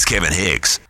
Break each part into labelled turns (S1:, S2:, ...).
S1: It's Kevin Hicks.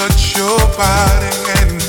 S1: touch your body and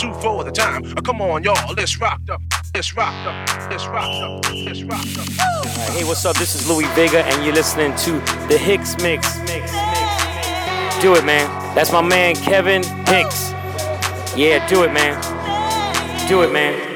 S1: the
S2: two for the time. Uh, come on, y'all, let's rock up. Let's rock up. Let's rock up. Let's rock up.
S3: Right, hey, what's up? This is Louie Vega, and you're listening to the Hicks Mix. Mix, mix. Do it, man. That's my man, Kevin Hicks. Yeah, do it, man. Do it, man.